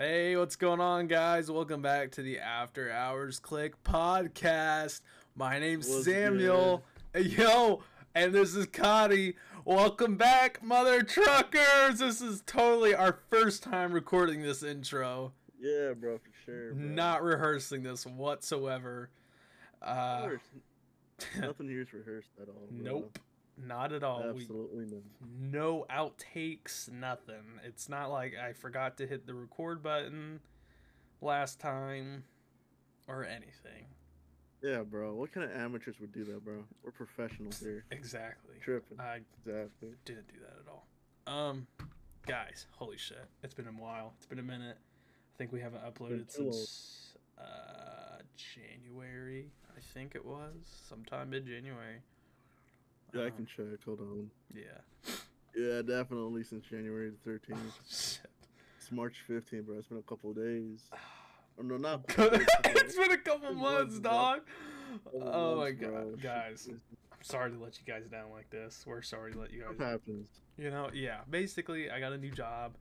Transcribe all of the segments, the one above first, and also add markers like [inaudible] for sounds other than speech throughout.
Hey, what's going on, guys? Welcome back to the After Hours Clique podcast. My name's What's Samuel. [laughs] Yo, and this is Kadi. Welcome back, mother truckers. This is totally our first time recording this intro. Yeah, bro, for sure. Bro. Not rehearsing this whatsoever. Uh. [laughs] Nothing here's rehearsed at all. Bro. nope, not at all. We, Absolutely none. no outtakes, nothing. It's not like I forgot to hit the record button last time or anything. Yeah, bro. What kind of amateurs would do that, bro? We're professionals here. Exactly. Tripping. I Exactly. didn't do that at all. Um, guys, holy shit! It's been a while. It's been a minute. I think we haven't uploaded since uh January. I think it was sometime mid January. Yeah, I Um, can check. Hold on. Yeah. Yeah, definitely since January the 13th. [laughs] Shit. It's March 15th, bro. It's been a couple days. [sighs] Oh, no, not. [laughs] it's been a couple months, dog. Couple Oh my months, bro. god, Shit, guys! I'm sorry to let you guys down like this. We're sorry to let you guys. What happens? You know, yeah. Basically, I got a new job.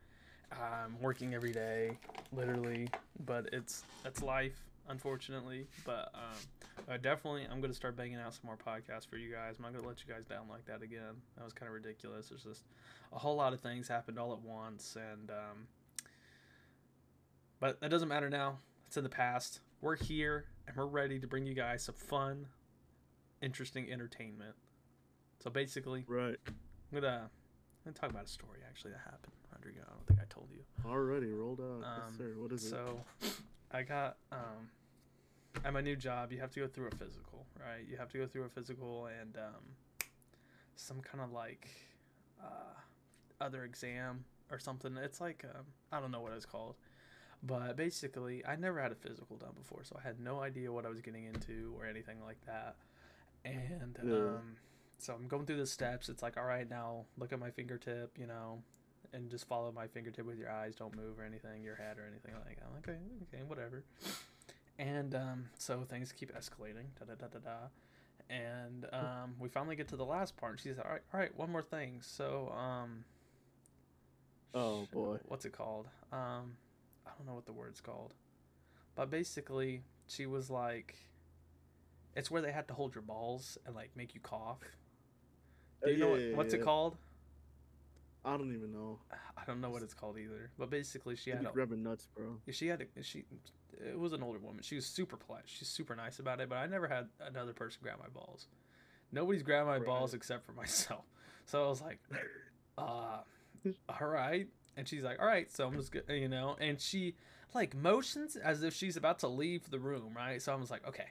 I'm working every day, literally, but it's that's life, unfortunately. But um, I definitely, I'm gonna start banging out some more podcasts for you guys. I'm not gonna let you guys down like that again. That was kind of ridiculous. There's just a whole lot of things happened all at once, and um, but that doesn't matter now. It's in the past. We're here, and we're ready to bring you guys some fun, interesting entertainment. So basically, Right. I'm gonna, I'm gonna talk about a story actually that happened. Rodrigo, I don't think I told you. Already rolled out. Um, yes, sir. What is it? So, I got um, at my new job, you have to go through a physical, right? You have to go through a physical and um, some kind of like uh, other exam or something. It's like um, I don't know what it's called, but basically, I never had a physical done before, so I had no idea what I was getting into or anything like that. And Yeah. um, so I'm going through the steps. It's like, all right, now look at my fingertip, you know, and just follow my fingertip with your eyes. Don't move or anything, your head or anything like that. I'm like, okay, okay, whatever. And um, so things keep escalating. Da da da da da. And um, we finally get to the last part. And she's all right, all right, one more thing. So um, Oh, sh- boy. what's it called? Um, I don't know what the word's called, but basically, she was like, it's where they had to hold your balls and like make you cough. Do you know yeah, what, what's it yeah. called? I don't even know. I don't know what it's called either. But basically, she had a, grabbing nuts, bro. She had a, she it was an older woman. She was super polite. She's super nice about it, but I never had another person grab my balls. Nobody's grabbed my balls except for [laughs] myself. So I was like, uh all right. And she's like, "All right, so I'm just good, you know." And she like motions as if she's about to leave the room, right? So I was like, "Okay.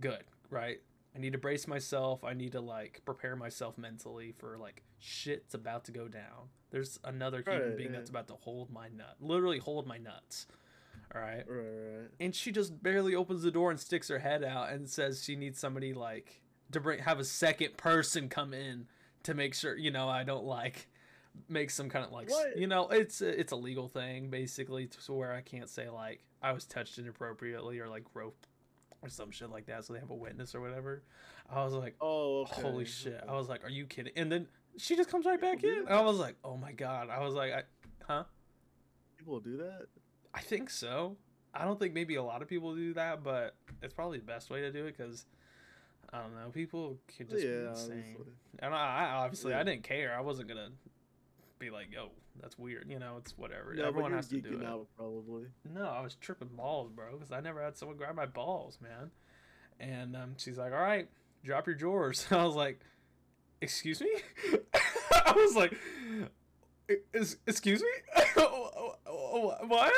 Good, right? I need to brace myself. I need to like prepare myself mentally for like shit's about to go down. There's another human Right, being yeah. that's about to hold my nut. Literally hold my nuts. All right. Right, right. And she just barely opens the door and sticks her head out and says she needs somebody like to bring have a second person come in to make sure, you know, I don't like make some kind of like What? you know, it's it's a legal thing basically to where I can't say like I was touched inappropriately or like rope or some shit like that so they have a witness or whatever. I was like, Oh, okay. holy shit. I was like, are you kidding? And then she just comes right back People in. I was like, oh my god. I was like, I, huh? People do that? I think so. I don't think maybe a lot of people do that, but it's probably the best way to do it because I don't know. People could just be yeah, insane. obviously. And I, I obviously I didn't care. I wasn't gonna be like, "Yo, that's weird." You know, it's whatever. Yeah, Everyone has to do it. out, probably. No, I was tripping balls, bro, because I never had someone grab my balls, man. And um, she's like, "All right, drop your drawers." [laughs] I was like, "Excuse me?" [laughs] I was like, excuse me? [laughs] what?"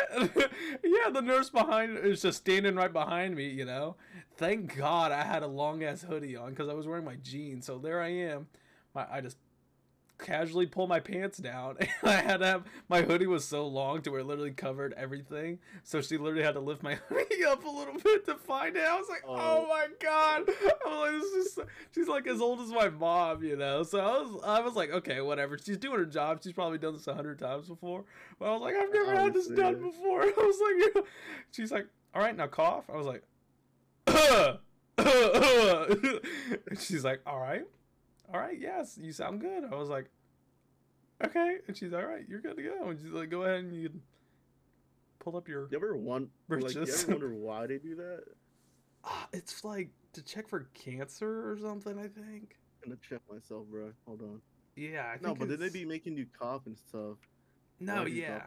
yeah, the nurse behind is just standing right behind me. You know, thank God I had a long ass hoodie on because I was wearing my jeans. So there I am. My I just casually pull my pants down [laughs] and I had to have my hoodie was so long to where it literally covered everything. So she literally had to lift my [laughs] hoodie up a little bit to find it. I was like, oh, Oh. my god. [laughs] I'm like, this is so-" she's like as old as my mom, you know. So I was I was like, okay, whatever. She's doing her job. She's probably done this a hundred times before. But I was like, I've never had this done before. I was like, she's like, all right, now cough. I was like, she's like, all right all right, yes, you sound good. I was like, okay. And she's all right, you're good to go. And she's like, go ahead and you pull up your. You ever want like you ever wonder why they do that? [laughs] Ah, it's like to check for cancer or something. I think. I'm gonna check myself, bro. Hold on. Yeah. I No, but then they be making you cough and stuff. No, Why yeah.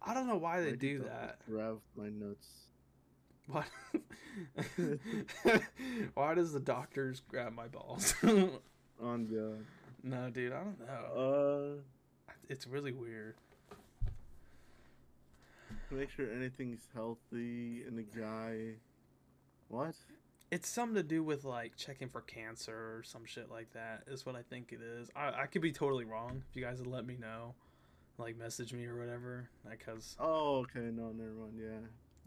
I don't know why why they do do that. Grab my notes. What? [laughs] [laughs] why does the doctors grab my balls? On God. no, dude, I don't know. Uh, It's really weird. make sure anything's healthy in the guy. What? It's something to do with like checking for cancer or some shit like that. Is what I think it is. I, I could be totally wrong. If you guys would let me know, like message me or whatever. Because Oh, okay. No, never mind. Yeah.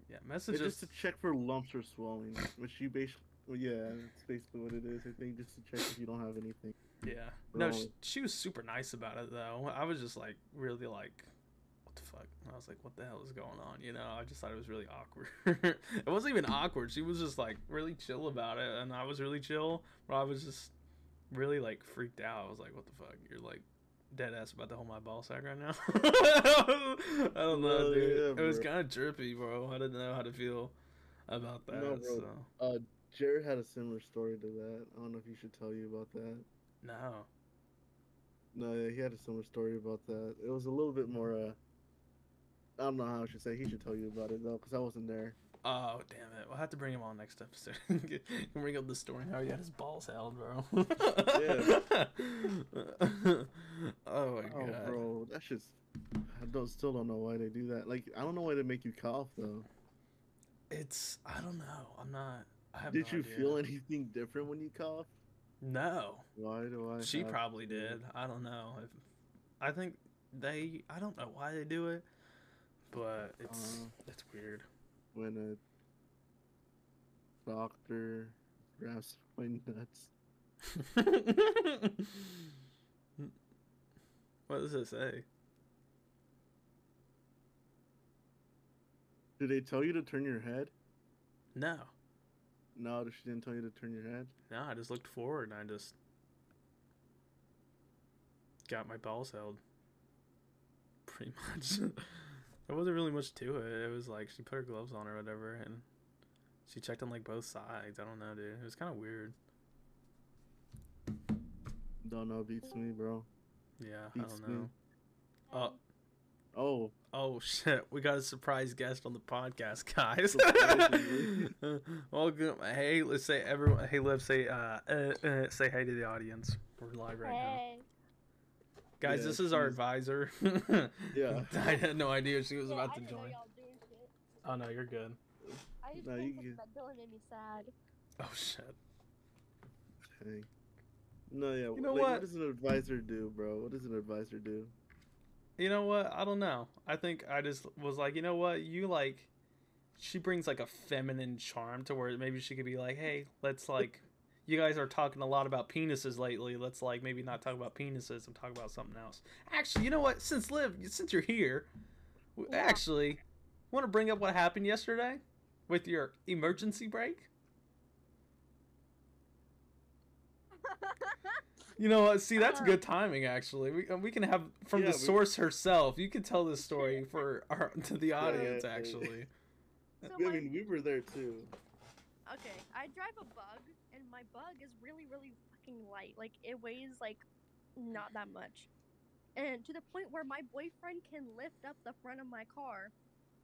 yeah, It's message just to check for lumps or swelling, which you basically. Well, yeah, it's basically what it is. I think just to check if you don't have anything. Yeah. No, she, she was super nice about it though. I was just like really like, what the fuck? I was like, what the hell is going on? You know, I just thought it was really awkward. [laughs] it wasn't even awkward. She was just like really chill about it, and I was really chill. But I was just really like freaked out. I was like, what the fuck? You're like dead ass about to hold my ball sack right now. [laughs] I don't know, Well, dude. yeah, it was kind of trippy, bro. I didn't know how to feel about that. No, bro. so Uh, Jared had a similar story to that. I don't know if you should tell you about that. no. No, yeah, he had a similar story about that. It was a little bit more. uh I don't know how I should say. He should tell you about it though, because I wasn't there. Oh damn it! We'll have to bring him on next episode. [laughs] Bring up the story how he had his balls held, bro. Yeah. [laughs] oh my Oh, god. bro, that's just. I don't still don't know why they do that. Like, I don't know why they make you cough though. It's I don't know. I'm not. Did no you idea. feel anything different when you cough? No. Why do I? She probably to- did. I don't know. If, I think they. I don't know why they do it, but it's Uh. it's weird. When a doctor grabs my nuts. [laughs] what does it say? Did they tell you to turn your head? No. No, she didn't tell you to turn your head. No, I just looked forward and I just got my balls held. [laughs] Pretty much. there wasn't really much to it. It was like she put her gloves on or whatever and she checked on like both sides. I don't know, dude. It was kind of weird. Don't know, beats me, bro. Yeah, Beats I don't me. know. Uh, Oh, Oh, shit. We got a surprise guest on the podcast, guys. [laughs] Welcome. Hey, let's say everyone. Hey, Liv, say uh, uh, uh, say hey to the audience. We're live right now. Guys, Yeah, this is our advisor. [laughs] Yeah. [laughs] I had no idea she was Yeah, about I to didn't know join. y'all. Oh no, you're good. I just No, you that- good. that Dylan made me sad. Oh shit. Hey. No, yeah. You know like, what? What does an advisor do, bro? What does an advisor do? You know what? I don't know. I think I just was like, you know what? You like, she brings like a feminine charm to where maybe she could be like, hey, let's like, you guys are talking a lot about penises lately. Let's like maybe not talk about penises and talk about something else. Actually, you know what? Since Liv, since you're here, Yeah. actually, want to bring up what happened yesterday with your emergency brake? You know what? See, that's Uh, good timing. Actually, we uh, we can have from Yeah, the we- source herself. You can tell this story [laughs] for our to the audience. yeah, yeah. Actually, So I mean, we were there too. Okay, I drive a bug, and my bug is really, really fucking light. Like it weighs like not that much, and to the point where my boyfriend can lift up the front of my car,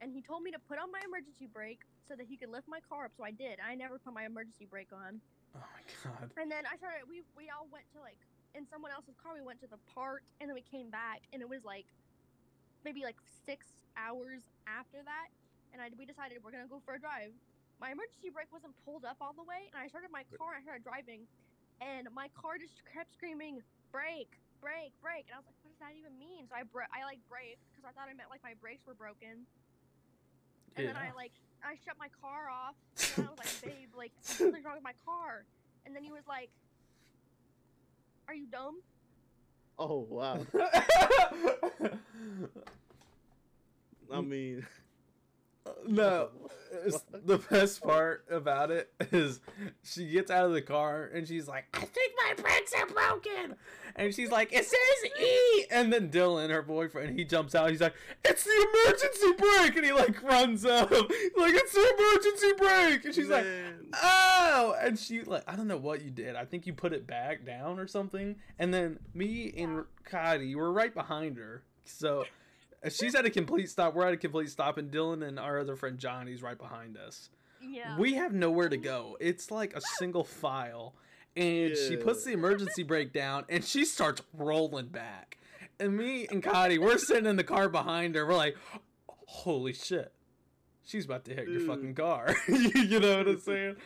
and he told me to put on my emergency brake so that he could lift my car up. So I did. I never put my emergency brake on, oh my god. and then I started. We we all went to like in someone else's car. We went to the park, and then we came back, and it was like maybe like six hours after that, and I we decided we're gonna go for a drive. My emergency brake wasn't pulled up all the way, and I started my car and I started driving, and my car just kept screaming brake, brake, brake, and I was like, what does that even mean? So I bra- I like braked because I thought it meant like my brakes were broken, and then I like I shut my car off, and I was like, [laughs] babe, like something's wrong with my car, and then he was like, are you dumb? Oh wow. [laughs] I mean, No, it's- the best part about it is she gets out of the car and she's like, "I think my brakes are broken," and she's like, "It says E," and then Dylan, her boyfriend, he jumps out. He's like, "It's the emergency brake," and he like runs up, He's like, "It's the emergency brake," and she's like, Man. oh. And she like i don't know what you did. I think you put it back down or something. And then me and Kadi were right behind her. So uh, she's at a complete stop we're at a complete stop and dylan and our other friend johnny's right behind us. Yeah. we have nowhere to go. It's like a single file. And she puts the emergency brake down and she starts rolling back. And me and Kadi, we're sitting in the car behind her. We're like holy shit. She's about to hit your fucking car. [laughs] You know what i'm saying?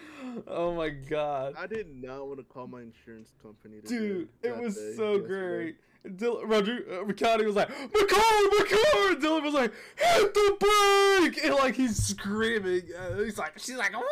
Oh my god. I did not want to call my insurance company. dude it was day, so yesterday. great Dylan, Roger, uh, Riccardi was like, "My car! And Dylan was like, "Hit the brake!" And like he's screaming. Uh, he's like, "She's like, what?"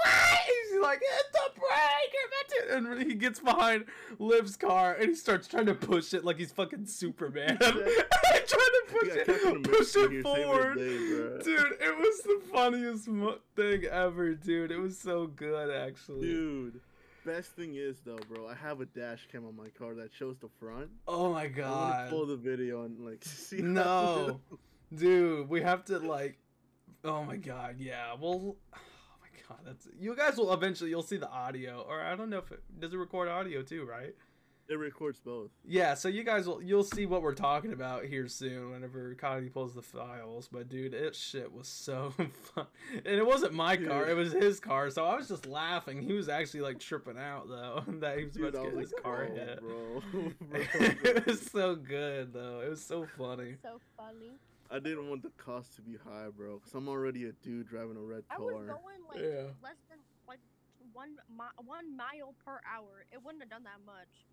He's like, "Hit the brake!" You're about to-" And he gets behind Liv's car and he starts trying to push it like he's fucking Superman, [laughs] trying to push Yeah, it, push it forward. day. Dude, it was the funniest mo- thing ever, dude. It was so good, actually. Dude, best thing is though, bro. I have a dash cam on my car that shows the front. Oh my god. pull the video and like [laughs] see. No, dude, we have to like. Oh my god, yeah. Well, [sighs] oh my god, that's you guys will eventually you'll see the audio, or I don't know if it does it record audio too, right? It records both. Yeah, so you guys will you'll see what we're talking about here soon whenever Cody pulls the files. But dude, it shit was so [laughs] fun, and it wasn't my car; it was his car. So I was just laughing. He was actually like tripping out though [laughs] that he was Dude, about I to was get his like, car "Oh, hit. bro, [laughs] bro, it was so good though. It was so funny. so funny. I didn't want the cost to be high, bro, because I'm already a dude driving a red car. I was car. going like Yeah. less than like one mi- one mile per hour. It wouldn't have done that much.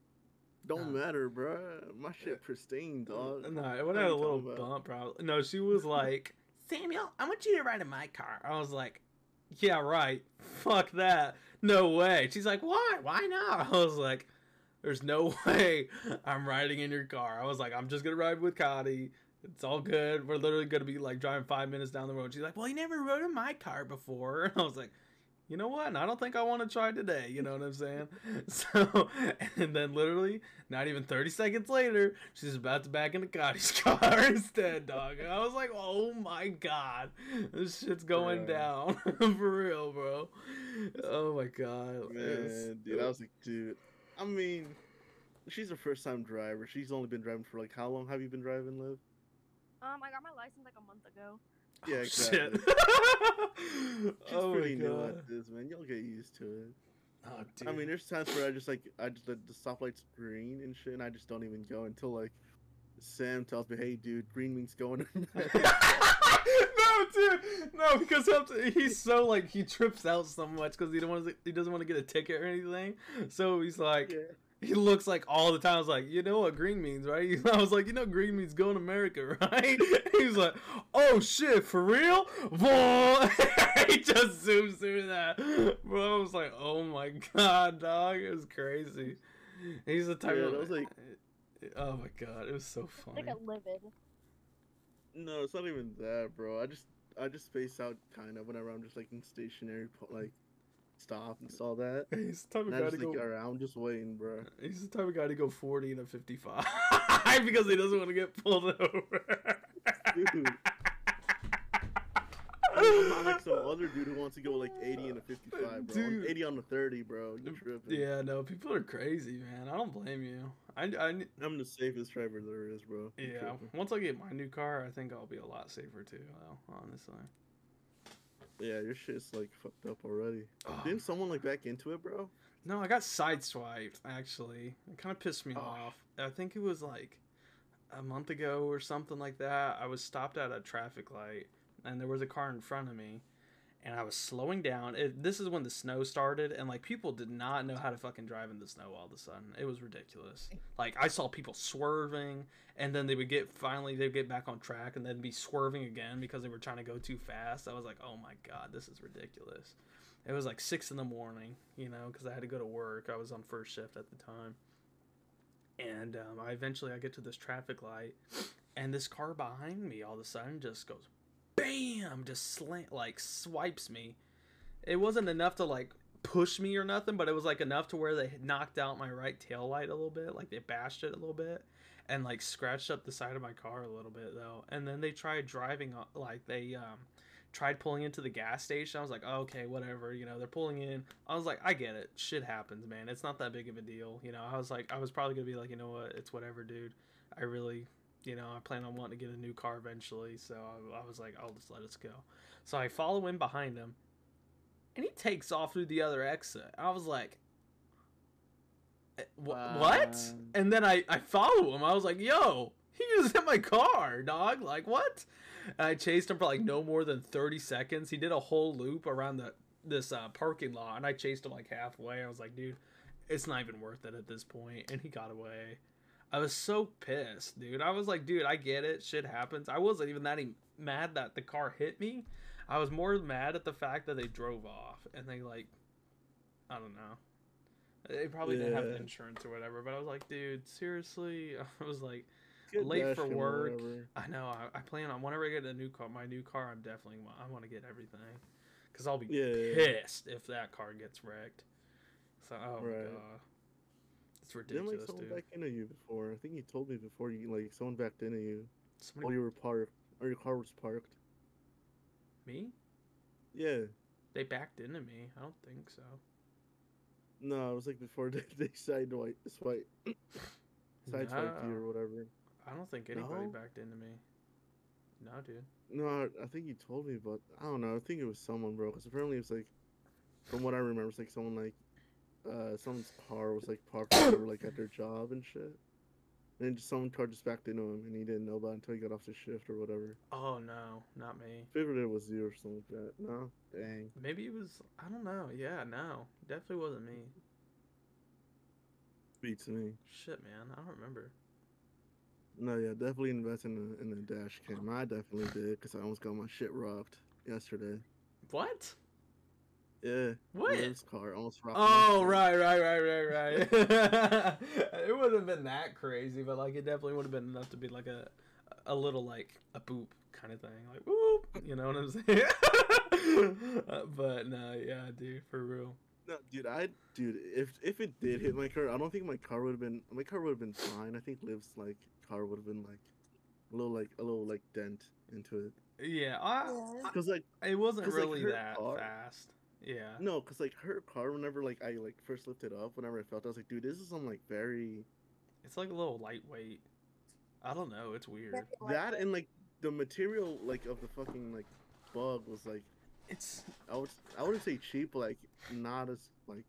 Don't Nah. matter, bro. My shit pristine, dog. No, it would have a little bump, probably. No, she was like, Samuel, I want you to ride in my car. I was like, yeah, right. Fuck that. No way. She's like, why? Why not? [laughs] I was like, there's no [laughs] way I'm riding in your car. I was like, I'm just gonna ride with Cody. It's all good. We're literally gonna be like driving five minutes down the road. She's like, well, you never rode in my car before. [laughs] I was like, you know what? I don't think I want to try today. You know what I'm saying? [laughs] So, [laughs] and then literally, not even 30 seconds later, she's about to back into Cody's [laughs] car instead, dog. And I was like, oh my god, this shit's going Bro. down for real, bro. Oh my god, It's- Man, dude, I was like, dude. I mean, she's a first time driver. She's only been driving for like how long have you been driving, Liv? Um, I got my license like a month ago. Oh, yeah, Oh, exactly. shit. [laughs] She's oh my pretty new at this, man. You'll get used to it. Oh, dude. I mean, there's times where I just like I just let the stoplight's green and shit, and I just don't even go until like Sam tells me, "Hey, dude, green means going." [laughs] no, dude, no, because he's so like he trips out so much because he don't want to, he doesn't want to get a ticket or anything. So he's like, yeah. He looks like all the time. I was like, you know what green means, right? [laughs] I was like, you know, green means go in America, [laughs] right? [laughs] He's like, oh shit, for real? Whoa! he just zooms through that, bro. I was like, oh my god, dog, it was crazy. He's the type Yeah, of that was like- oh my god, it was so funny. Like a livid. No, it's not even that, bro. I just I just space out kind of whenever I'm just like in stationary, like stop and saw that. [laughs] He's the type of And guy to go. around, just waiting, bro. He's the type of guy to go 40 and a 55 [laughs] because he doesn't want to get pulled over. Dude. [laughs] I'm not like some other dude who wants to go like 80 and a 55, bro. Dude. 80 on the 30, bro. You tripping? yeah, no, people are crazy, man. I don't blame you. I, I, I'm the safest driver there is, bro. You yeah, tripping. once I get my new car, I think I'll be a lot safer too, though, honestly. Yeah, your shit's like fucked up already. Oh, Didn't someone like back into it, bro? no, I got sideswiped, actually. It kind of pissed me Oh. off. I think it was like a month ago or something like that. I was stopped at a traffic light, and there was a car in front of me. And I was slowing down. It, this is when the snow started, and like people did not know how to fucking drive in the snow all of a sudden. It was ridiculous. Like I saw people swerving, and then they would get finally they'd get back on track, and then be swerving again because they were trying to go too fast. I was like, oh my god, this is ridiculous. It was like six in the morning, you know, because I had to go to work. I was on first shift at the time, and um, I eventually I get to this traffic light, and this car behind me all of a sudden just goes bam, just slant like swipes me. It wasn't enough to like push me or nothing, but it was like enough to where they knocked out my right tail light a little bit, like they bashed it a little bit, and like scratched up the side of my car a little bit though. And then they tried driving, like they um tried pulling into the gas station. I was like, oh, okay, whatever. You know, they're pulling in. I was like, I get it. Shit happens, man. It's not that big of a deal. You know, I was like, I was probably gonna be like, you know what, it's whatever, dude. I really, you know, I plan on wanting to get a new car eventually. So I, I was like, I'll just let us go. So I follow in behind him, and he takes off through the other exit. I was like. "Eh, What? Wow. And then I, I follow him. I was like, yo, he just hit my car, dog. Like, what? And I chased him for like no more than 30 seconds. He did a whole loop around the this uh, parking lot, and I chased him like halfway. I was like, dude, it's not even worth it at this point. And he got away. I was so pissed, dude. I was like, dude, I get it. Shit happens. I wasn't even that e- mad that the car hit me. I was more mad at the fact that they drove off and they like, I don't know. They probably didn't have Yeah. insurance or whatever, but I was like, dude, seriously. [laughs] I was like, late for work. I know. I, I plan on whenever I get a new car, my new car. I'm definitely I want to get everything, because I'll be Yeah. pissed if that car gets wrecked. So oh my Right. god, it's Didn't like someone dude. back into you before? I think you told me before you like someone backed into you Somebody, while you were parked or your car was parked. me? Yeah. They backed into me. I don't think so. No, it was like before [laughs] they, they sideswipe, swipe, [laughs] sideswiped you No. or whatever. I don't think anybody No? backed into me. No, dude. No, I think you told me, but I don't know. I think it was someone, bro. Because apparently it's like, from what I remember, it's like someone like, uh, someone's car was like parked or like at their job and shit. And then just someone car just backed into him and he didn't know about it until he got off the shift or whatever. Oh no, not me. Figured it was you or something like that. No, dang. Maybe it was. I don't know. Yeah, no, definitely wasn't me. Beats me. Shit, man, I don't remember. No, yeah, definitely invest in the in the dash cam. I definitely did because I almost got my shit rocked yesterday. What? Yeah. What? Liv's car almost rocked. my Oh right, right, right, right, right. [laughs] it wouldn't have been that crazy, but like it definitely would have been enough to be like a a little like a boop kind of thing, like whoop. You know what I'm [laughs] saying? Uh, but no, yeah, dude, for real. No, dude, I dude, if if it did hit my car, I don't think my car would have been my car would have been fine. I think Liv's like car would have been like a little like a little like dent into it. Yeah, Cause like it wasn't really her that car- fast. Yeah. no, cause like her car, whenever like I like first lifted up, whenever I felt, I was like, dude, this is some like very It's like a little lightweight. I don't know. It's weird. that and like the material like of the fucking like bug was like It's I would I wouldn't say cheap, but like not as like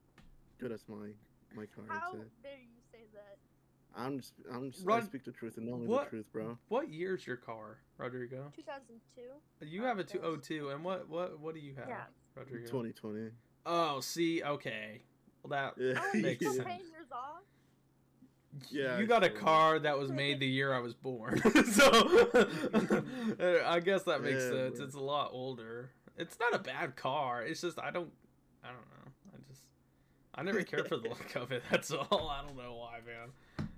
good as my my car. How dare you say that? I'm just I'm just Rod, I speak the truth and only what- the truth, bro. what year's your car, Rodrigo? 2002. You have a yes. 202, and what what what do you have, Yeah. Rodrigo? 2020. Oh, see, okay. Well, that Yeah. Makes you're sense. 10 years off? Yeah, you I got a car that was made the year I was born, [laughs] so [laughs] I guess that makes Yeah, sense. bro. It's a lot older. It's not a bad car. It's just I don't, I don't know. I just I never [laughs] cared for the look of it. That's all. I don't know why, man.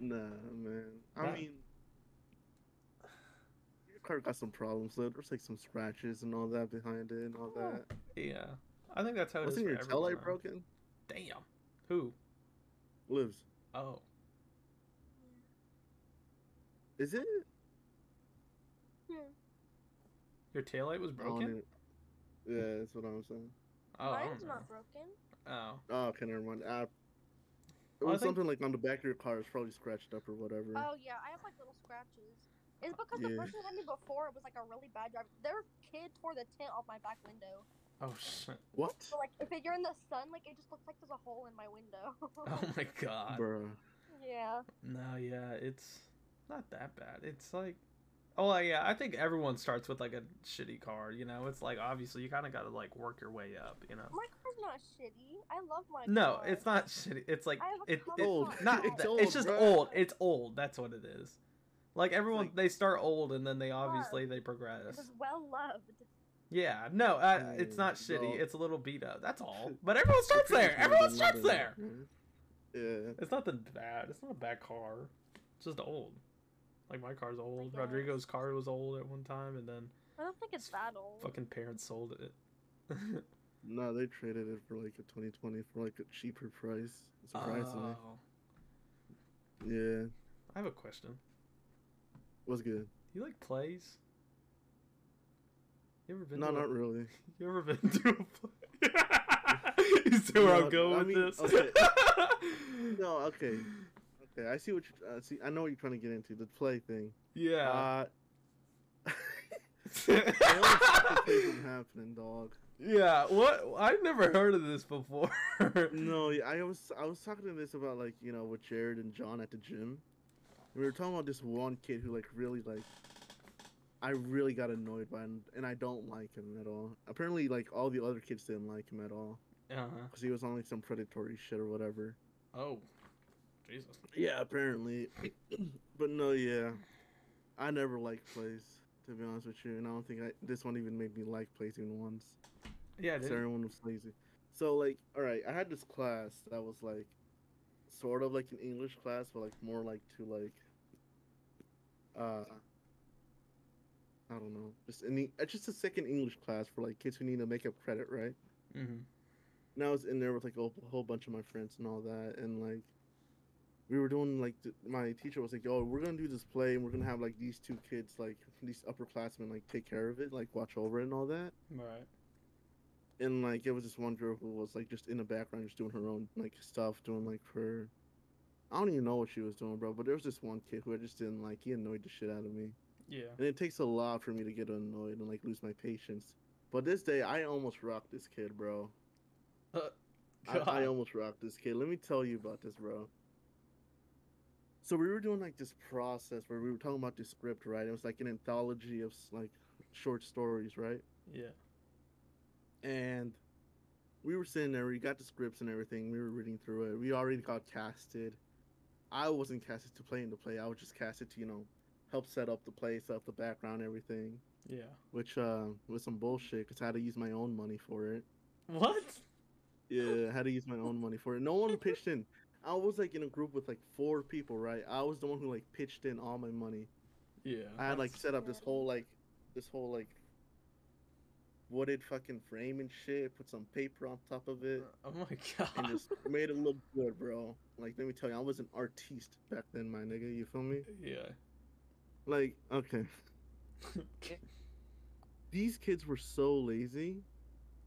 Nah, man. I That- mean, your car got some problems. Though. There's like some scratches and all that behind it and all Oh, that. Yeah, I think that's how it is Wasn't for your tail light broken? Damn. Who? Lives. Oh, Is it? Hmm. your taillight was broken. Yeah, that's what I'm saying. Oh, I Mine's don't broken. Oh, Oh, okay, never mind. Uh, it Well, I was think- something like on the back of your car. It's probably scratched up or whatever. Oh yeah, I have like little scratches. It's because the person who had me before it was like a really bad driver. Their kid tore the tint off my back window. oh shit. What? So like if you're in the sun, like it just looks like there's a hole in my window. [laughs] Oh my god. bro. yeah. No, yeah, it's not that bad. It's like, oh yeah, I think everyone starts with like a shitty car. You know, it's like obviously you kind of got to like work your way up. You know. My car's not shitty. I love my No, car. it's not shitty. It's like I have a it, it Old. not. It's old, it's just bruh. old. It's old. That's what it is. Like everyone, like- they start old and then they Love. obviously they It progress. was well loved. Yeah, no, uh, it's not shitty. well- It's a little beat up. That's all. [laughs] But everyone starts there. Everyone starts there. Yeah. It's nothing bad. It's not a bad car. It's just old. Like my car's old. Rodrigo's car was old at one time, and then I don't think it's that old. Fucking parents sold it. [laughs] No, they traded it for like a 2020 for like a cheaper price. Surprisingly. Oh. Yeah, I have a question. Was good. You like plays? You ever been? No, to a- not really. [laughs] You ever been to a play? [laughs] you see where No, I'm going I with this? okay. [laughs] No, okay. Okay, I see what you uh, see. I know what you're trying to get into the play thing. yeah. Uh, I always stop the play from happening, dog. yeah. What? I've never heard of this before. No, yeah, I was I was talking to this about like you know with Jared and John at the gym. We were talking about this one kid who like really like I really got annoyed by him, and I don't like him at all. Apparently, like all the other kids didn't like him at all Uh-huh. because he was on like some predatory shit or whatever. Oh. Jesus. Yeah, apparently. [coughs] but no, yeah, I never liked plays to be honest with you, and I don't think I, this one even made me like plays even once. Yeah, everyone was lazy. So like, all right, I had this class that was like, sort of like an English class, but like more like to like, uh, I don't know, just any, uh, just a second English class for like kids who need to make up credit, right? Mm-hmm. And I was in there with like a whole, bunch of my friends and all that, and like, we were doing like th- my teacher was like, "Oh, we're gonna do this play, and we're gonna have like these two kids, like these upperclassmen, like take care of it, like watch over it and all that." Right. And like it was this one girl who was like just in the background just doing her own like stuff doing like her i don't even know what she was doing bro but there was this one kid who i just didn't like he annoyed the shit out of me. Yeah. and it takes a lot for me to get annoyed and like lose my patience. But this day i almost rocked this kid bro. [laughs] I, I almost rocked this kid. Let me tell you about this bro. So we were doing like this process where we were talking about this script right? It was like an anthology of like short stories right? Yeah. And we were sitting there. We got the scripts and everything. We were reading through it. We already got casted. I wasn't casted to play in the play. I was just casted to you know help set up the play, set up the background, everything. Yeah. Which uh, was some bullshit because I had to use my own money for it. What? Yeah, I had to use my own money for it. No one pitched in. I was like in a group with like four people, right? I was the one who like pitched in all my money. Yeah. I had like set up this whole like this whole like wooded fucking frame and shit. Put some paper on top of it. [laughs] Oh my god. and just made it look good, bro. Like, let me tell you, I was an artiste back then, my nigga. You feel me? yeah. Like, okay, [laughs] these kids were so lazy,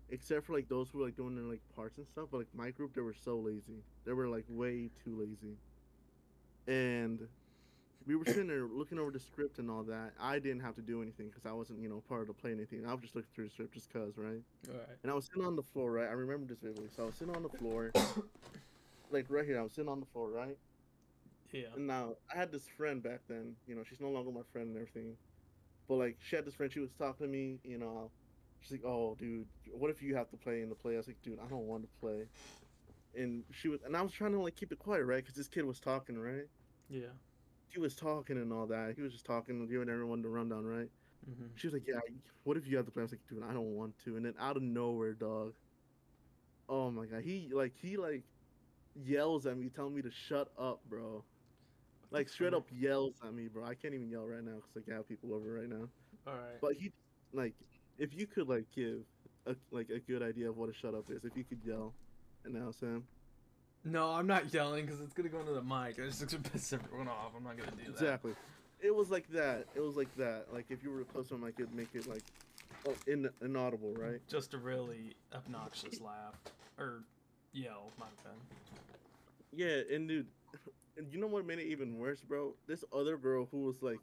except for like those who were like doing their like parts and stuff. But like my group, they were so lazy. They were like way too lazy, and we were sitting there looking over the [coughs] script and all that. I didn't have to do anything because I wasn't, you know, part of the play anything. I was just looking through the script just cause, right? All right. And I was sitting on the floor, right? I remember this vividly. So I was sitting on the floor, [coughs] like right here. I was sitting on the floor, right? Yeah. And now I had this friend back then. You know, she's no longer my friend and everything. But like, she had this friend. She was talking to me. You know, she's like, "Oh, dude, what if you have to play in the play?" I was like, "Dude, I don't want to play." And she was, and I was trying to like keep it quiet, right? Because this kid was talking, right? Yeah. He was talking and all that. He was just talking, giving everyone the rundown, right? Mm-hmm. She was like, "Yeah, what if you have the play?" I was like, "Dude, I don't want to." And then out of nowhere, dog. Oh my god, he like he like yells at me, telling me to shut up, bro. Like straight up yells at me, bro. I can't even yell right now because like I have people over right now. All right. But he like, if you could like give a like a good idea of what a shut up is, if you could yell, and now Sam. No, I'm not yelling because it's gonna go into the mic. I just gonna [laughs] piss everyone off. I'm not gonna do that. Exactly. It was like that. It was like that. Like if you were close to him, I could make it like, oh, in inaudible, right? Just a really obnoxious laugh or yell, my bad. Yeah, and dude, and you know what made it even worse, bro? This other girl who was like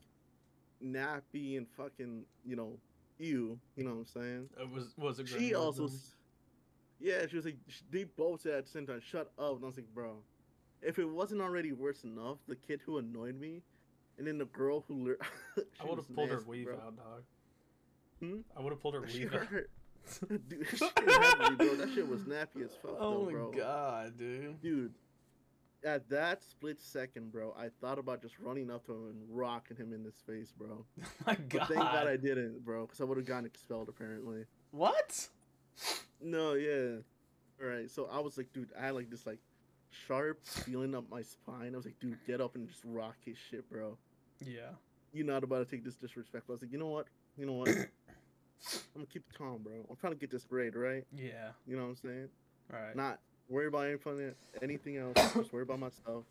nappy and fucking, you know, ew, you know what I'm saying? It was was it. She also, s- yeah, she was like, they both said at the same time, shut up. And I was like, bro, if it wasn't already worse enough, the kid who annoyed me, and then the girl who, [laughs] I would have pulled her nasty, weave bro. out, dog. Hmm? I would have pulled her She weave out. hurt. [laughs] Dude, she me, bro. That shit was nappy as fuck, though, bro. Oh my god, dude. Dude, at that split second, bro, I thought about just running up to him and rocking him in his face, bro. [laughs] my But god. thank God I didn't, bro, because I would have gotten expelled apparently. What? No, yeah. All right, so I was like, dude, I had like this like sharp feeling up my spine. I was like, dude, get up and just rock his shit, bro. Yeah. You're not about to take this disrespect. I was like, you know what? You know what? [coughs] I'm gonna keep it calm, bro. I'm trying to get this grade, right? Yeah. You know what I'm saying? Right. Not worry about anything, anything else. just worry about myself.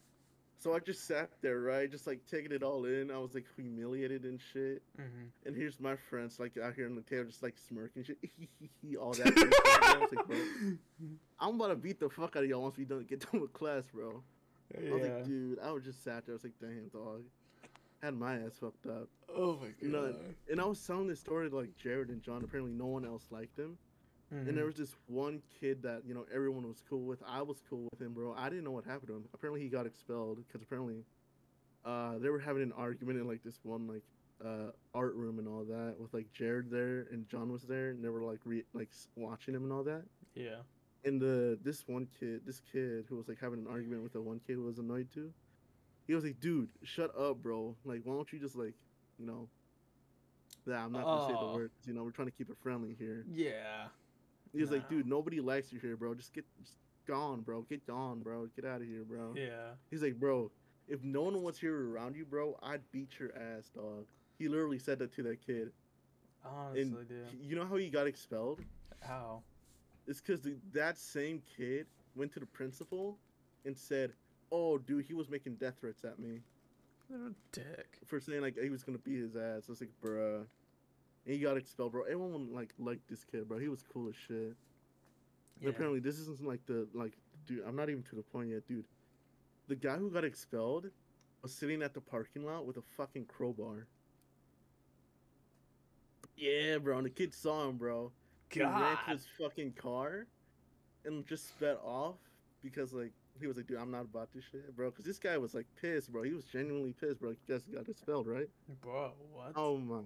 So I just sat there, right? Just like taking it all in. I was like humiliated and shit. hmm And here's my friends like out here on the table, just like smirking shit, [laughs] all that. kind of. I was like, bro, [laughs] I'm about to beat the fuck out of y'all once we done get done with class, bro. I was yeah. like, dude, I was just sat there. I was like, damn, dog. Had my ass fucked up. oh my You know, and I was telling this story to like Jared and John. Apparently, no one else liked him. Mhm. And there was this one kid that you know everyone was cool with. I was cool with him, bro. I didn't know what happened to him. Apparently, he got expelled because apparently, uh, they were having an argument in like this one like uh art room and all that with like Jared there and John was there and they were like re- like watching him and all that. yeah. And the this one kid, this kid who was like having an argument with the one kid who was annoyed too, he was like, "Dude, shut up, bro. Like, why don't you just like, you know." Yeah, I'm not gonna say Oh. the words. You know, we're trying to keep it friendly here. Yeah. He was like, dude, nobody likes you here, bro. Just get just gone, bro. Get gone, bro. Get out of here, bro. Yeah. He's like, bro, if no one was here around you, bro, I'd beat your ass, dog. He literally said that to that kid. Honestly, And dude. you know how he got expelled? How? It's because that same kid went to the principal and said, oh, dude, he was making death threats at me a dick. for saying like he was gonna beat his ass. I was like, bruh. And he got expelled, bro. Everyone like liked this kid, bro. He was cool as shit. Yeah. apparently this isn't like the like dude i'm not even to the point yet dude the guy who got expelled was sitting at the parking lot with a fucking crowbar yeah bro and the kid saw him bro he ran God. to his fucking car and just sped off because like he was like dude i'm not about this shit bro because this guy was like pissed bro he was genuinely pissed bro he just got expelled right Bro, what? oh my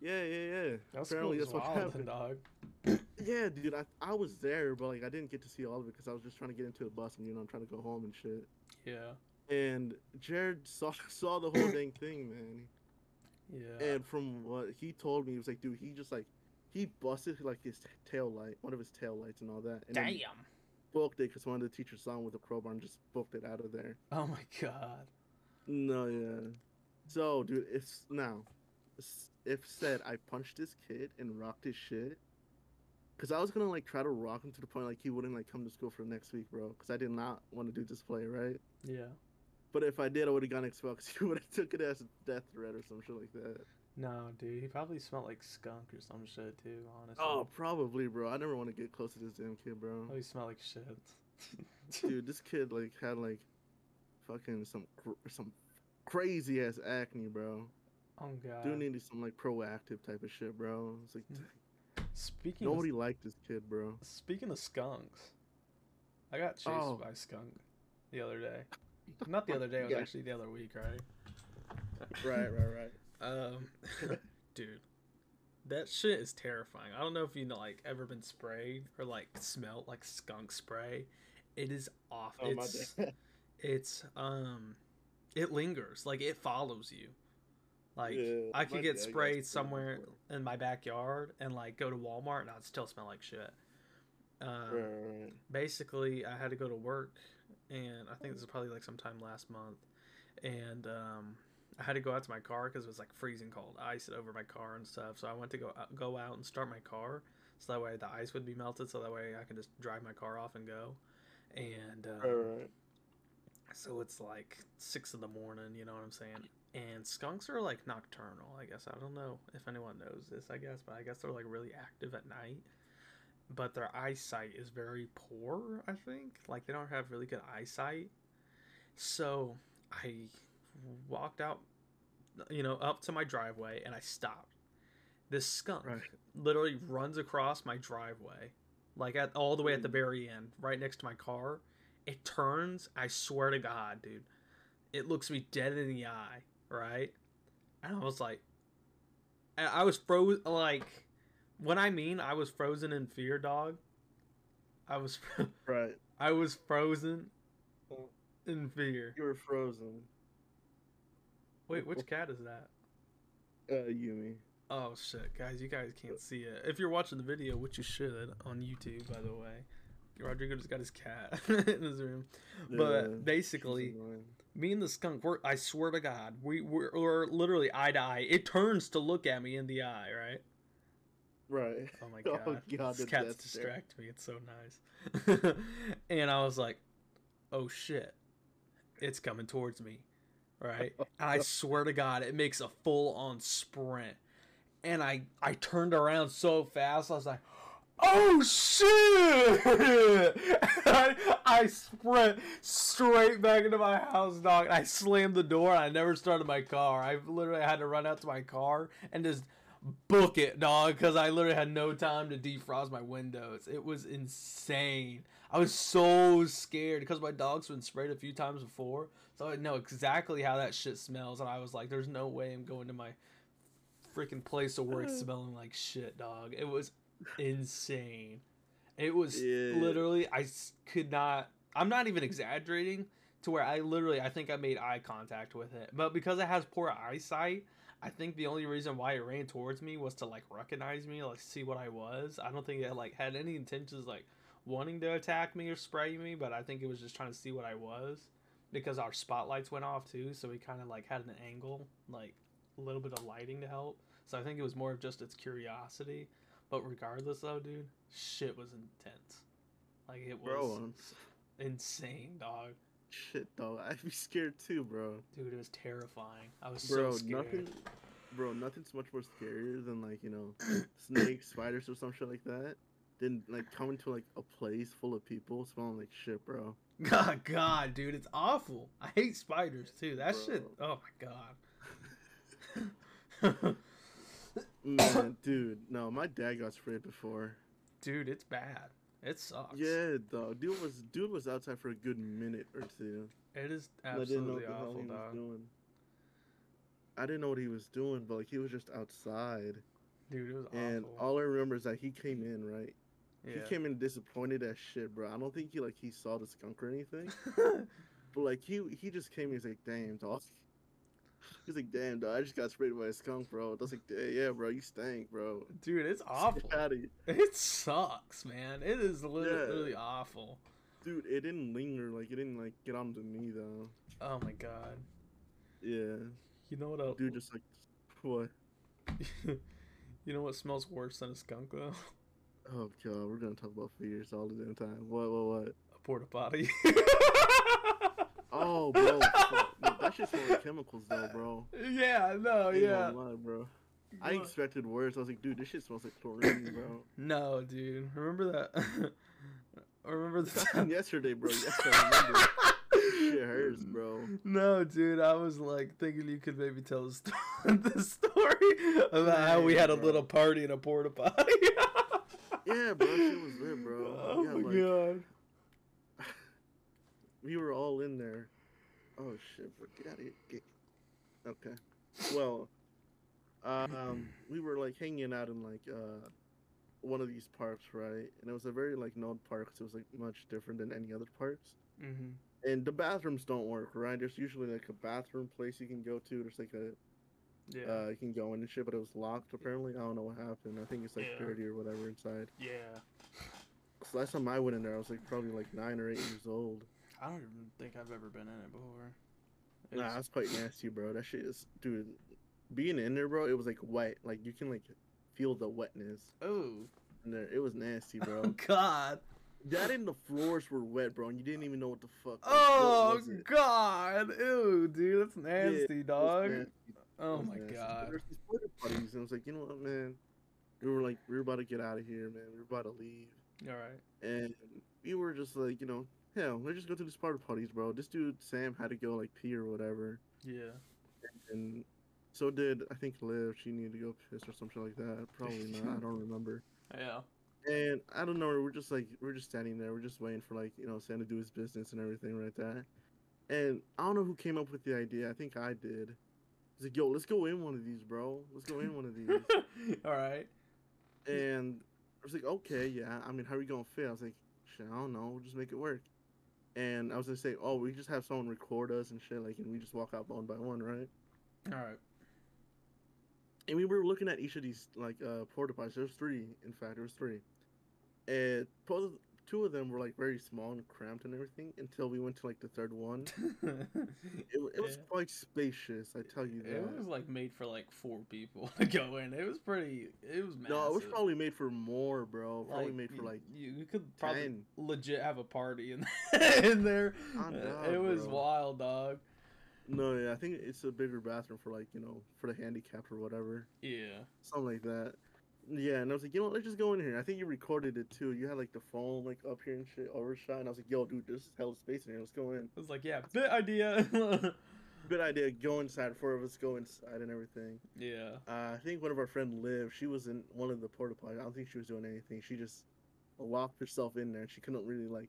yeah yeah yeah that's apparently cool that's what happened dog. [coughs] yeah, dude, I, I was there, but like I didn't get to see all of it because I was just trying to get into the bus and you know I'm trying to go home and shit. Yeah. And Jared [laughs] saw saw the whole dang thing, man. Yeah. And from what he told me, he was like, dude, he just like he busted like his tail light, one of his tail lights and all that, and then Damn. booked it because one of the teachers saw him with a crowbar and just booked it out of there. Oh my god. No, yeah. So, dude, it's now, if said I punched this kid and rocked his shit, cause I was gonna like try to rock him to the point like he wouldn't like come to school for the next week, bro. Cause I did not want to do display, right? Yeah. But if I did, I would have gotten expelled. Cause he would have took it as a death threat or some shit like that. No, dude, he probably smelled like skunk or some shit too. Honestly. Oh, probably, bro. I never want to get close to this damn kid, bro. Oh, he smell like shit. [laughs] Dude, this kid like had like fucking some cr- some crazy ass acne, bro. Oh god. Dude needed some like Proactiv type of shit, bro. It's like Speaking nobody of, liked this kid, bro. speaking of skunks, I got chased Oh. by a skunk the other day. Not the other day. It was Yeah. actually the other week, right? Right, right, right. [laughs] Um, [laughs] dude, that shit is terrifying. I don't know if you know, like ever been sprayed or like smelled like skunk spray. It is awful. Oh it's [laughs] it's um, it lingers. Like it follows you. Like Yeah, I could get sprayed somewhere before. in my backyard and like go to Walmart and I'd still smell like shit. Um, right, right. basically I had to go to work and I think this is probably like sometime last month and um I had to go out to my car because it was like freezing cold ice over my car and stuff so I went to go out, go out and start my car so that way the ice would be melted so that way I can just drive my car off and go and um, right. so it's like six in the morning you know what I'm saying and skunks are like nocturnal I guess. I don't know if anyone knows this I guess but I guess they're like really active at night. But their eyesight is very poor i think. Like they don't have really good eyesight. So i walked out you know up to my driveway and i stopped. This skunk Right. literally runs across my driveway like at all the way at the hmm. very end right next to my car. It turns i swear to god dude. It looks me dead in the eye right and i was like i was frozen like when I mean I was frozen in fear, dog, I was [laughs] Right. I was frozen in fear. You were frozen. Wait, which cat is that? Uh, Yumi. Oh shit, guys, you guys can't see it. If you're watching the video, which you should on YouTube, by the way, Rodrigo just got his cat [laughs] in his room. Yeah, But basically. Me and the skunk, we're, I swear to God, we we're, we're literally eye to eye. It turns to look at me in the eye, right? Right. Oh my [laughs] Oh, god. God, These cats distract me. It's so nice. [laughs] and I was like, oh shit. It's coming towards me. Right? And [laughs] I swear to God, it makes a full on sprint. And I I turned around so fast, I was like, oh shit! [laughs] I, I sprint straight back into my house, dog. I slammed the door. I never started my car. I literally had to run out to my car and just book it, dog, because I literally had no time to defrost my windows. It was insane. I was so scared because my dog's been sprayed a few times before, so I know exactly how that shit smells. And I was like, "There's no way I'm going to my freaking place of work mm. smelling like shit, dog." It was insane. It was Yeah. literally I could not. I'm not even exaggerating to where I literally I think I made eye contact with it, but because it has poor eyesight. I think the only reason why it ran towards me was to like recognize me, like see what I was. I don't think it like had any intentions like wanting to attack me or spray me, but I think it was just trying to see what I was because our spotlights went off too, so we kind of like had an angle, like a little bit of lighting to help. So I think it was more of just its curiosity. But regardless though, dude, shit was intense. Like it was Bro, insane, dog. shit, dog. [laughs] I'd be scared too, bro. Dude, it was terrifying. I was Bro, so scared. nothing. Bro, nothing's much more scarier than like you know, [coughs] snakes, spiders, or some shit like that. Then like coming to like a place full of people smelling like shit, bro. [laughs] God, God, dude, it's awful. I hate spiders too. That shit. Oh my god. [laughs] Man, mm, [coughs] dude, no, my dad got sprayed before. dude, it's bad. It sucks. Yeah, though. Dude was dude was outside for a good minute or two. It is and I didn't know absolutely hell awful, dog. doing. I didn't know what he was doing, but like he was just outside, Dude, it was awful. and awful. all I remember is that he came in right. yeah. He came in disappointed as shit, bro. I don't think he like he saw the skunk or anything, [laughs] but like he he just came. And he's like, damn, dog. He's like, damn, dog. I just got sprayed by a skunk, bro. I was like, "Yeah, bro. You stank, bro. dude, it's [laughs] awful. It sucks, man. It is literally, Yeah. literally awful. Dude, it didn't linger. Like it didn't like get onto me though. Oh my god. Yeah, You know what else? dude, just like what? [laughs] you know what smells worse than a skunk though? Oh god, we're gonna talk about figures all the damn time. What, what, what? A porta potty. [laughs] Oh, bro, that shit smells like chemicals though, bro. yeah, no, Ain't yeah. lie, bro. I expected worse. I was like, dude, this shit smells like chlorine, bro. No, dude. Remember that? [laughs] remember the time? [laughs] yesterday, bro. Yes, I remember. shit hurts, bro. No, dude. I was like thinking you could maybe tell the, sto- [laughs] the story about how we had a bro. little party in a porta potty. Yeah, bro, shit was lit, bro. Oh yeah, my like, god. we were all in there. Oh shit, bro. Get out of here. Get... Okay. Well, um, we were like hanging out in like uh one of these parks, right? And it was a very like known park. 'cause it was like much different than any other parks. Mm-hmm. And the bathrooms don't work, right? There's usually like a bathroom place you can go to. There's like a Yeah. uh, you can go in and shit, but it was locked apparently. I don't know what happened. I think it's like Yeah. dirty or whatever inside. yeah. So last time I went in there, I was like probably like nine or eight years old. I don't even think I've ever been in it before. Nah, It's- that's quite nasty, bro. That shit is, dude. Being in there, bro, it was like wet. Like you can like feel the wetness oh. in there. It was nasty, oh bro. [laughs] God. that and the floors were wet, bro, and you didn't even know what the fuck. like, Oh was? God. Ew, dude. That's nasty, it was dog. nasty. Oh my nasty. God. There's these porta potties, and I was like, you know what, man. We were like, we were about to get out of here, man. We were about to leave. All right. And we were just like, you know, hell, let's just go to these porta parties, bro. This dude Sam had to go like pee or whatever, Yeah. and so did I think Liv. She needed to go piss or something like that. Probably [laughs] not. I don't remember. Yeah. And I don't know. We're just like we're just standing there. We're just waiting for like you know Sam to do his business and everything like that. And I don't know who came up with the idea. I think I did. He's like, "Yo, let's go in one of these, bro. Let's go in one of these." [laughs] All right. And I was like, okay, yeah. I mean, how are we gonna fit? I was like, shit, I don't know. We'll just make it work. And I was gonna say, oh, we just have someone record us and shit, like, and we just walk out one by one, right? All right. And we were looking at each of these like uh porta potties. There was three, in fact, there was three. And both, two of them were like very small and cramped and everything until we went to like the third one. [laughs] It, it was Yeah. quite spacious, I tell you that. It was like made for like four people [laughs] to go in. It was pretty. It was massive. no, it was probably made for more, bro. Probably Like, made for like you, you could probably 10. legit have a party in [laughs] in there. Uh, down, it was bro. wild, dog. No, yeah, I think it's a bigger bathroom for like you know for the handicapped or whatever, Yeah. something like that. Yeah, and I was like, you know, what, let's just go in here. I think you recorded it too. You had like the phone like up here and shit overshot, and I was like, yo, dude, there's hella space in here. Let's go in. It was like, yeah, bit idea. [laughs] Good idea. Go inside. Four of us go inside and everything. yeah. Uh, I think one of our friend Liv, she was in one of the porta potties. I don't think she was doing anything. She just locked herself in there. She couldn't really like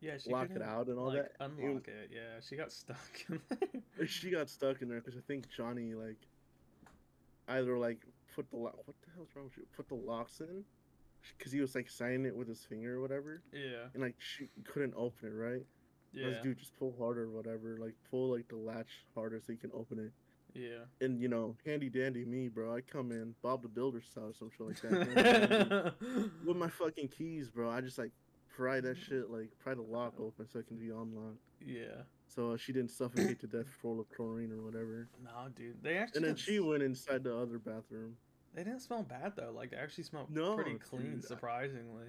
Yeah, she lock it out and all like, that. Unlock it. Yeah, she got stuck. [laughs] She got stuck in there because I think Johnny like either like put the lock. What the hell's wrong with you? Put the locks in because he was like signing it with his finger or whatever, Yeah. and like she couldn't open it. Right? Yeah. was, dude, just pull harder or whatever. Like pull like the latch harder so you can open it. Yeah. And you know, handy dandy me, bro. I come in Bob the Builder style, or some shit like that. [laughs] with my fucking keys, bro. I just like pry that shit, like pry the lock open so it can be unlocked. yeah. So uh, she didn't suffocate to death full of chlorine or whatever. No, dude. They actually. And then she went inside the other bathroom. They didn't smell bad though. Like they actually smelled No, pretty clean, dude, I- surprisingly.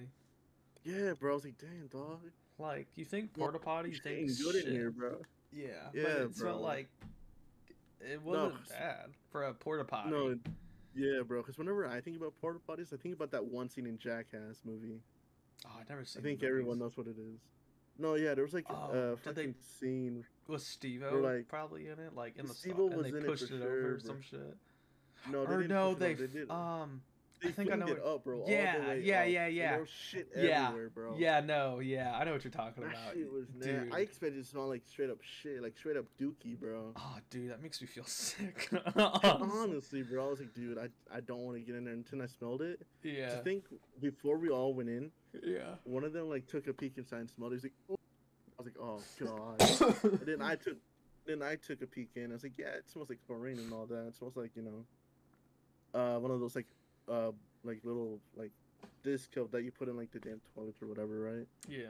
Yeah, bro. I was like, damn, dog. Like you think porta potty, you It's think getting good shit. in here, bro. Yeah, Yeah, but it smelled bro. like it wasn't s- bad for a porta potty. No, yeah, bro. Because whenever I think about porta potties, I think about that one scene in Jackass movie. Oh, I never I think everyone knows what it is. No, yeah, there was like Oh, a they- fucking scene. Was Steve-O, like- probably in it, like in the Steve-O stall, and was they in it pushed for it, sure, over or some shit. No, they or didn't no, it they they did. um They I think I know it up, bro. Yeah, yeah, up, yeah, yeah. There was shit Yeah, everywhere, bro. yeah, no, yeah, I know what you're talking That about, shit was dude. I expected it to smell like straight up shit, like straight up dookie, bro. Oh, dude, that makes me feel [laughs] sick. [laughs] Honestly, bro, I was like, dude, I, I don't want to get in there until I smelled it. yeah, I think before we all went in, yeah. one of them like took a peek inside and smelled it. He's like, oh. I was like, oh god. and [laughs] then I took, then I took a peek in. I was like, yeah, it smells like chlorine and all that. It smells like you know, uh, one of those like, uh, like little like disc of that you put in like the damn toilets or whatever, right? yeah.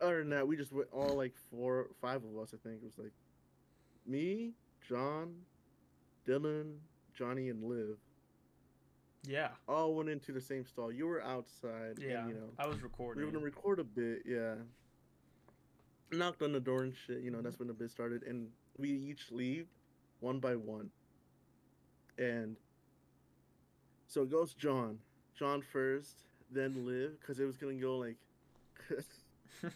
other than that, we just went all like four, five of us. I think it was like me, John, Dylan, Johnny, and Liv. Yeah, All went into the same stall. You were outside. yeah. And, you know, I was recording. we were gonna record a bit. Yeah. Knocked on the door and shit. You know, that's mm-hmm. when the bit started, and we each leave one by one. And so it goes John, John first, then Liv, because it was gonna go like. [laughs] [laughs]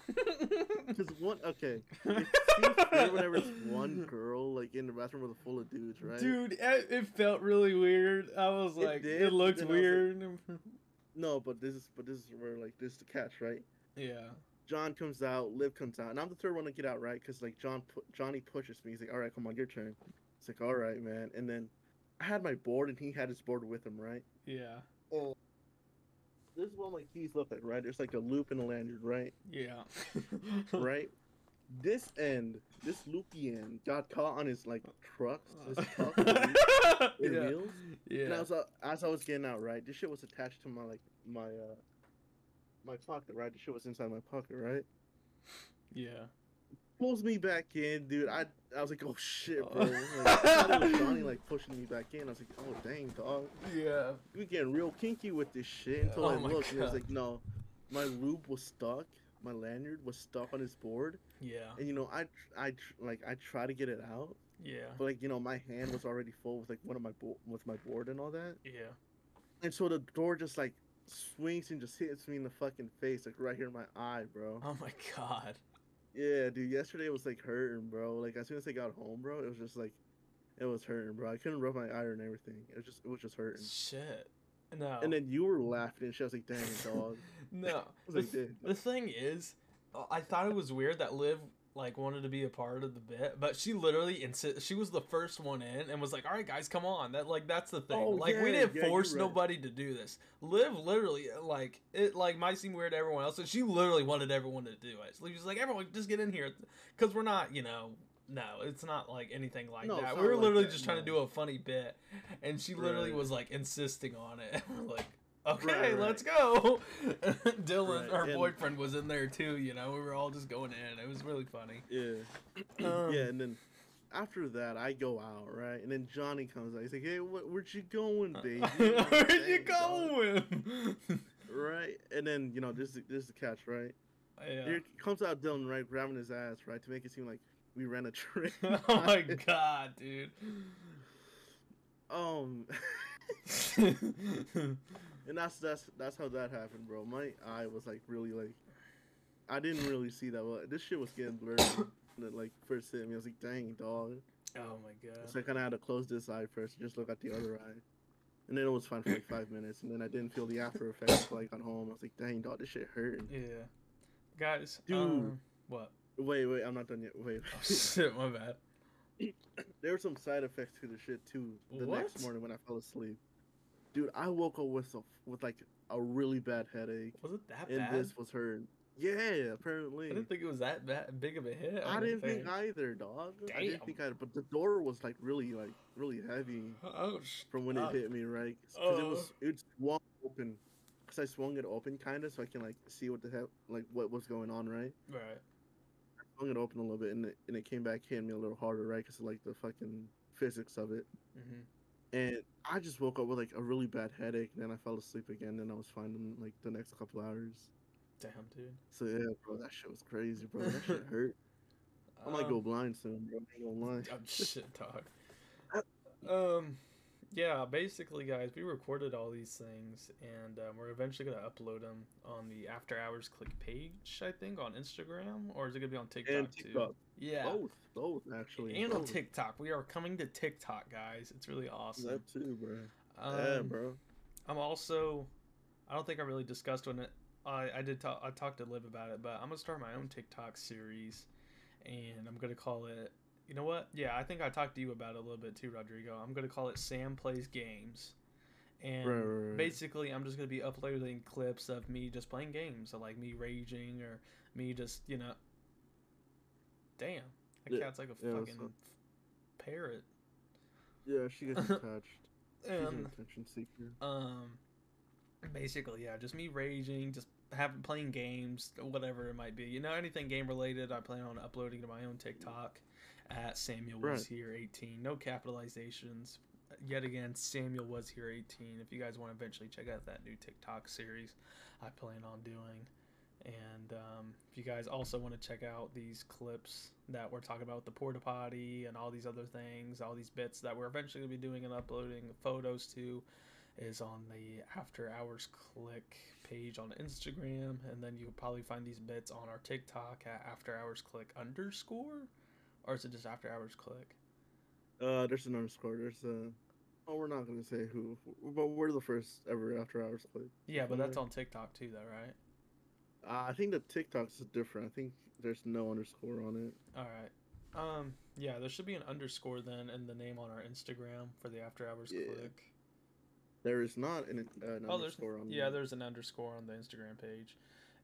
Because one, okay, [laughs] whenever it's one girl like in the bathroom with a full of dudes, right? Dude, it, it felt really weird. I was It like, it, looked was like- weird. No, but this is but this is where like this is the catch, right? yeah. John comes out, Liv comes out, and I'm the third one to get out, right? Because like John, pu- Johnny pushes me. He's like, "All right, come on, your turn." It's like, "All right, man." And then I had my board, and he had his board with him, right? Yeah. This is what my keys look like, right? There's like a loop and a lanyard, right? Yeah. [laughs] right. This end, this loopy end, got caught on his like trucks, his [laughs] truck, yeah. wheels. And I was uh, as I was getting out, right? This shit was attached to my like my uh my pocket, right? This shit was inside my pocket, right? Yeah. Pulls me back in, dude. I I was like, oh shit, bro. Oh. Like, I Johnny like pushing me back in. I was like, oh dang, dog. Yeah. We getting real kinky with this shit until Oh I looked and it was like, no, my loop was stuck. My lanyard was stuck on his board, Yeah. and you know, I I like I try to get it out, Yeah. but like you know, my hand was already full with like one of my bo- with my board and all that. Yeah. And so the door just like swings and just hits me in the fucking face, like right here in my eye, bro. Oh my god. Yeah, dude. Yesterday was like hurting, bro. Like as soon as I got home, bro, it was just like, it was hurting, bro. I couldn't rub my eye and everything. It was just, it was just hurting. Shit. No. And then you were laughing and shit. I was like, dang, dog. [laughs] no. [laughs] I was The, like, the thing is, uh, I thought it was weird that Liv like wanted to be a part of the bit, but she literally insi- she was the first one in and was like, "All right, guys, come on." That like that's the thing. Oh, like we didn't yeah, force right. nobody to do this. Liv literally like it like might seem weird to everyone else, and she literally wanted everyone to do it. So she was like, "Everyone, just get in here," because we're not, you know. No, it's not like anything like No, that. We were like literally that, just trying to do a funny bit, and she literally Right. was like insisting on it. We're [laughs] like, okay, Right, right. let's go. [laughs] Dylan, Right, our and- boyfriend, was in there too. You know, we were all just going in. It was really funny. Yeah. Um, yeah, and then after that, I go out, right? And then Johnny comes out. He's like, "Hey, wh- where'd you going, baby?" [laughs] Where'd you going? Right, and then you know, this is this is the catch, right? yeah. Here comes out Dylan, right, grabbing his ass, right, to make it seem like we ran a train. [laughs] oh my god, dude. Um, and that's that's that's how that happened, bro. My eye was like really like, I didn't really see that well. This shit was getting blurry. when it, like first hit me, I was like, "Dang, dog." oh my god. So I kind of had to close this eye first, just look at the other eye, and then it was fine for like five minutes, and then I didn't feel the after effects until I got home. I was like, "Dang, dog, this shit hurt." Yeah. Guys, Dude. um, what? Wait, wait, I'm not done yet. Wait, Oh [laughs] shit, my bad. there were some side effects to the shit too. The next morning when I fell asleep, dude, I woke up with a, with like a really bad headache, Was it that bad? and bad? this was her. Yeah, apparently. I didn't think it was that bad, big of a hit. I didn't the think either, dog. Damn. I didn't think I. But the door was like really, like really heavy Oh, from when it hit me, right? Because it Uh. was it swung open. Because I swung it open, kind of, so I can like see what the hell, like what was going on, right? Right. I swung it open a little bit, and it, and it came back hitting me a little harder, right? Because like the fucking physics of it. hmm And I just woke up with like a really bad headache, and then I fell asleep again, and I was fine in like the next couple hours. Damn, dude. So yeah, bro, that shit was crazy, bro. That shit [laughs] hurt. I might go Um, blind soon, bro. I ain't gonna [laughs] lie. Oh [laughs] shit, dog. Um, yeah. Basically, guys, we recorded all these things, and um, we're eventually gonna upload them on the After Hours Clique page. I think on Instagram, or is it gonna be on TikTok, And too? TikTok. Yeah. Both, both actually. And on. TikTok, we are coming to TikTok, guys. It's really awesome. That too, bro. Um, yeah, bro. I'm also. I don't think I really discussed when it. I I did talk. I talked to Liv about it, but I'm gonna start my own TikTok series, and I'm gonna call it. You know what? Yeah, I think I talked to you about it a little bit too, Rodrigo. I'm gonna call it Sam plays games, and Right, right, right. basically I'm just gonna be uploading clips of me just playing games, so like me raging or me just you know. Damn, that Yeah, cat's like a yeah, fucking parrot. Yeah, she gets [laughs] attached. She's an attention seeker. um, basically, yeah, just me raging, just having playing games, whatever it might be. You know, anything game related, I plan on uploading to my own TikTok at Samuel was Right. here 18. No capitalizations. Yet again, Samuel was here 18. If you guys want to eventually check out that new TikTok series, I plan on doing. And um, if you guys also want to check out these clips that we're talking about with the porta potty and all these other things, all these bits that we're eventually going to be doing and uploading photos to, is on the After Hours Clique page on Instagram. And then you'll probably find these bits on our TikTok at After Hours Clique underscore. Or is it just After Hours Clique? Uh, there's an underscore. There's a. Oh, we're not gonna say who, but we're the first ever after hours Clique. Yeah, but that's on TikTok too, though, right? Uh, I think the TikToks is different. I think there's no underscore on it. All right. Um. Yeah, there should be an underscore then in the name on our Instagram for the After Hours Yeah. Click. There is not an, uh, an Oh, underscore on. yeah, the- there's an underscore on the Instagram page.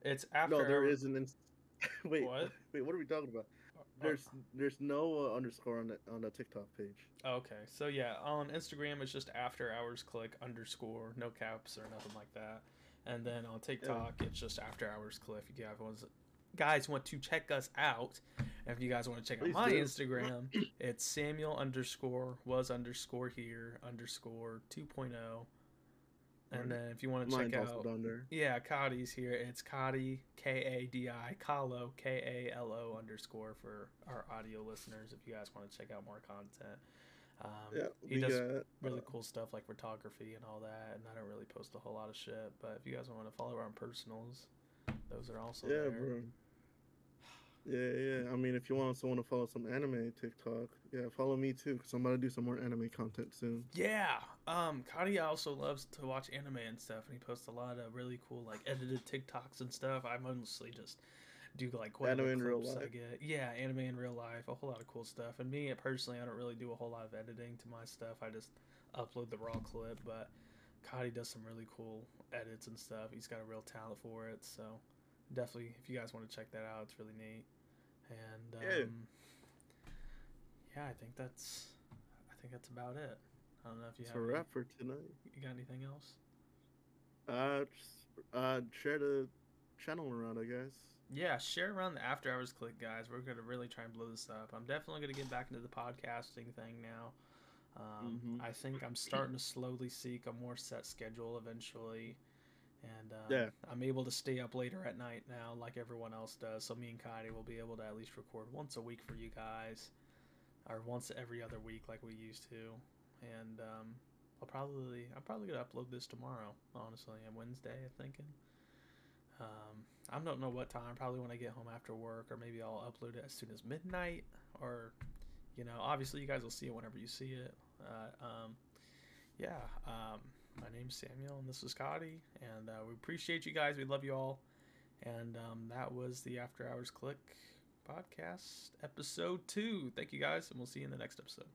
It's after. No, there Hour- is an. Ins- [laughs] wait, What? [laughs] wait, what are we talking about? Oh, There's there's no uh, underscore on the on the TikTok page. Okay, so yeah, on Instagram it's just after hours clique underscore, no caps or nothing like that. And then on TikTok it's just after hours clique. If you guys want, guys want to check us out, and if you guys want to check Please out my do. [clears throat] Instagram, it's Samuel underscore was underscore here underscore 2.0. And then if you want to check out, there. yeah, Kadi's here. It's Kadi K A D I Kalo K A L O underscore for our audio listeners. If you guys want to check out more content, um, Yeah, he does got really uh, cool stuff like photography and all that. And I don't really post a whole lot of shit. But if you guys want to follow our personals, those are also Yeah, there. bro. Yeah, yeah. I mean, if you want someone to follow some anime TikTok, yeah, follow me too, because I'm about to do some more anime content soon. Yeah. Um, Kadi also loves to watch anime and stuff, and he posts a lot of really cool like edited TikToks and stuff. I mostly just do like whatever Anime in real clips I life. get. Yeah, anime in real life, a whole lot of cool stuff. And me personally, I don't really do a whole lot of editing to my stuff. I just upload the raw clip, but Kadi does some really cool edits and stuff. He's got a real talent for it, so definitely if you guys want to check that out, it's really neat. And um, Yeah. yeah, I think that's I think that's about it. I don't know if you It's have a wrap for tonight. you got anything else? Uh, just, uh, share the channel around, I guess. Yeah, share around the after hours clique, guys. We're gonna really try and blow this up. I'm definitely gonna get back into the podcasting thing now. Um, Mhm. I think I'm starting to slowly seek a more set schedule eventually, and um, Yeah. I'm able to stay up later at night now, like everyone else does. So me and Kadi will be able to at least record once a week for you guys, or once every other week like we used to. And um, I'll probably I'm probably gonna upload this tomorrow. Honestly, on Wednesday, I'm thinking. Um, I don't know what time. Probably when I get home after work, or maybe I'll upload it as soon as midnight. Or, you know, obviously you guys will see it whenever you see it. Uh, um, yeah. My name's Samuel, and this is Scotty, and uh, we appreciate you guys. We love you all. And um, that was the After Hours Clique podcast episode two. Thank you guys, and we'll see you in the next episode.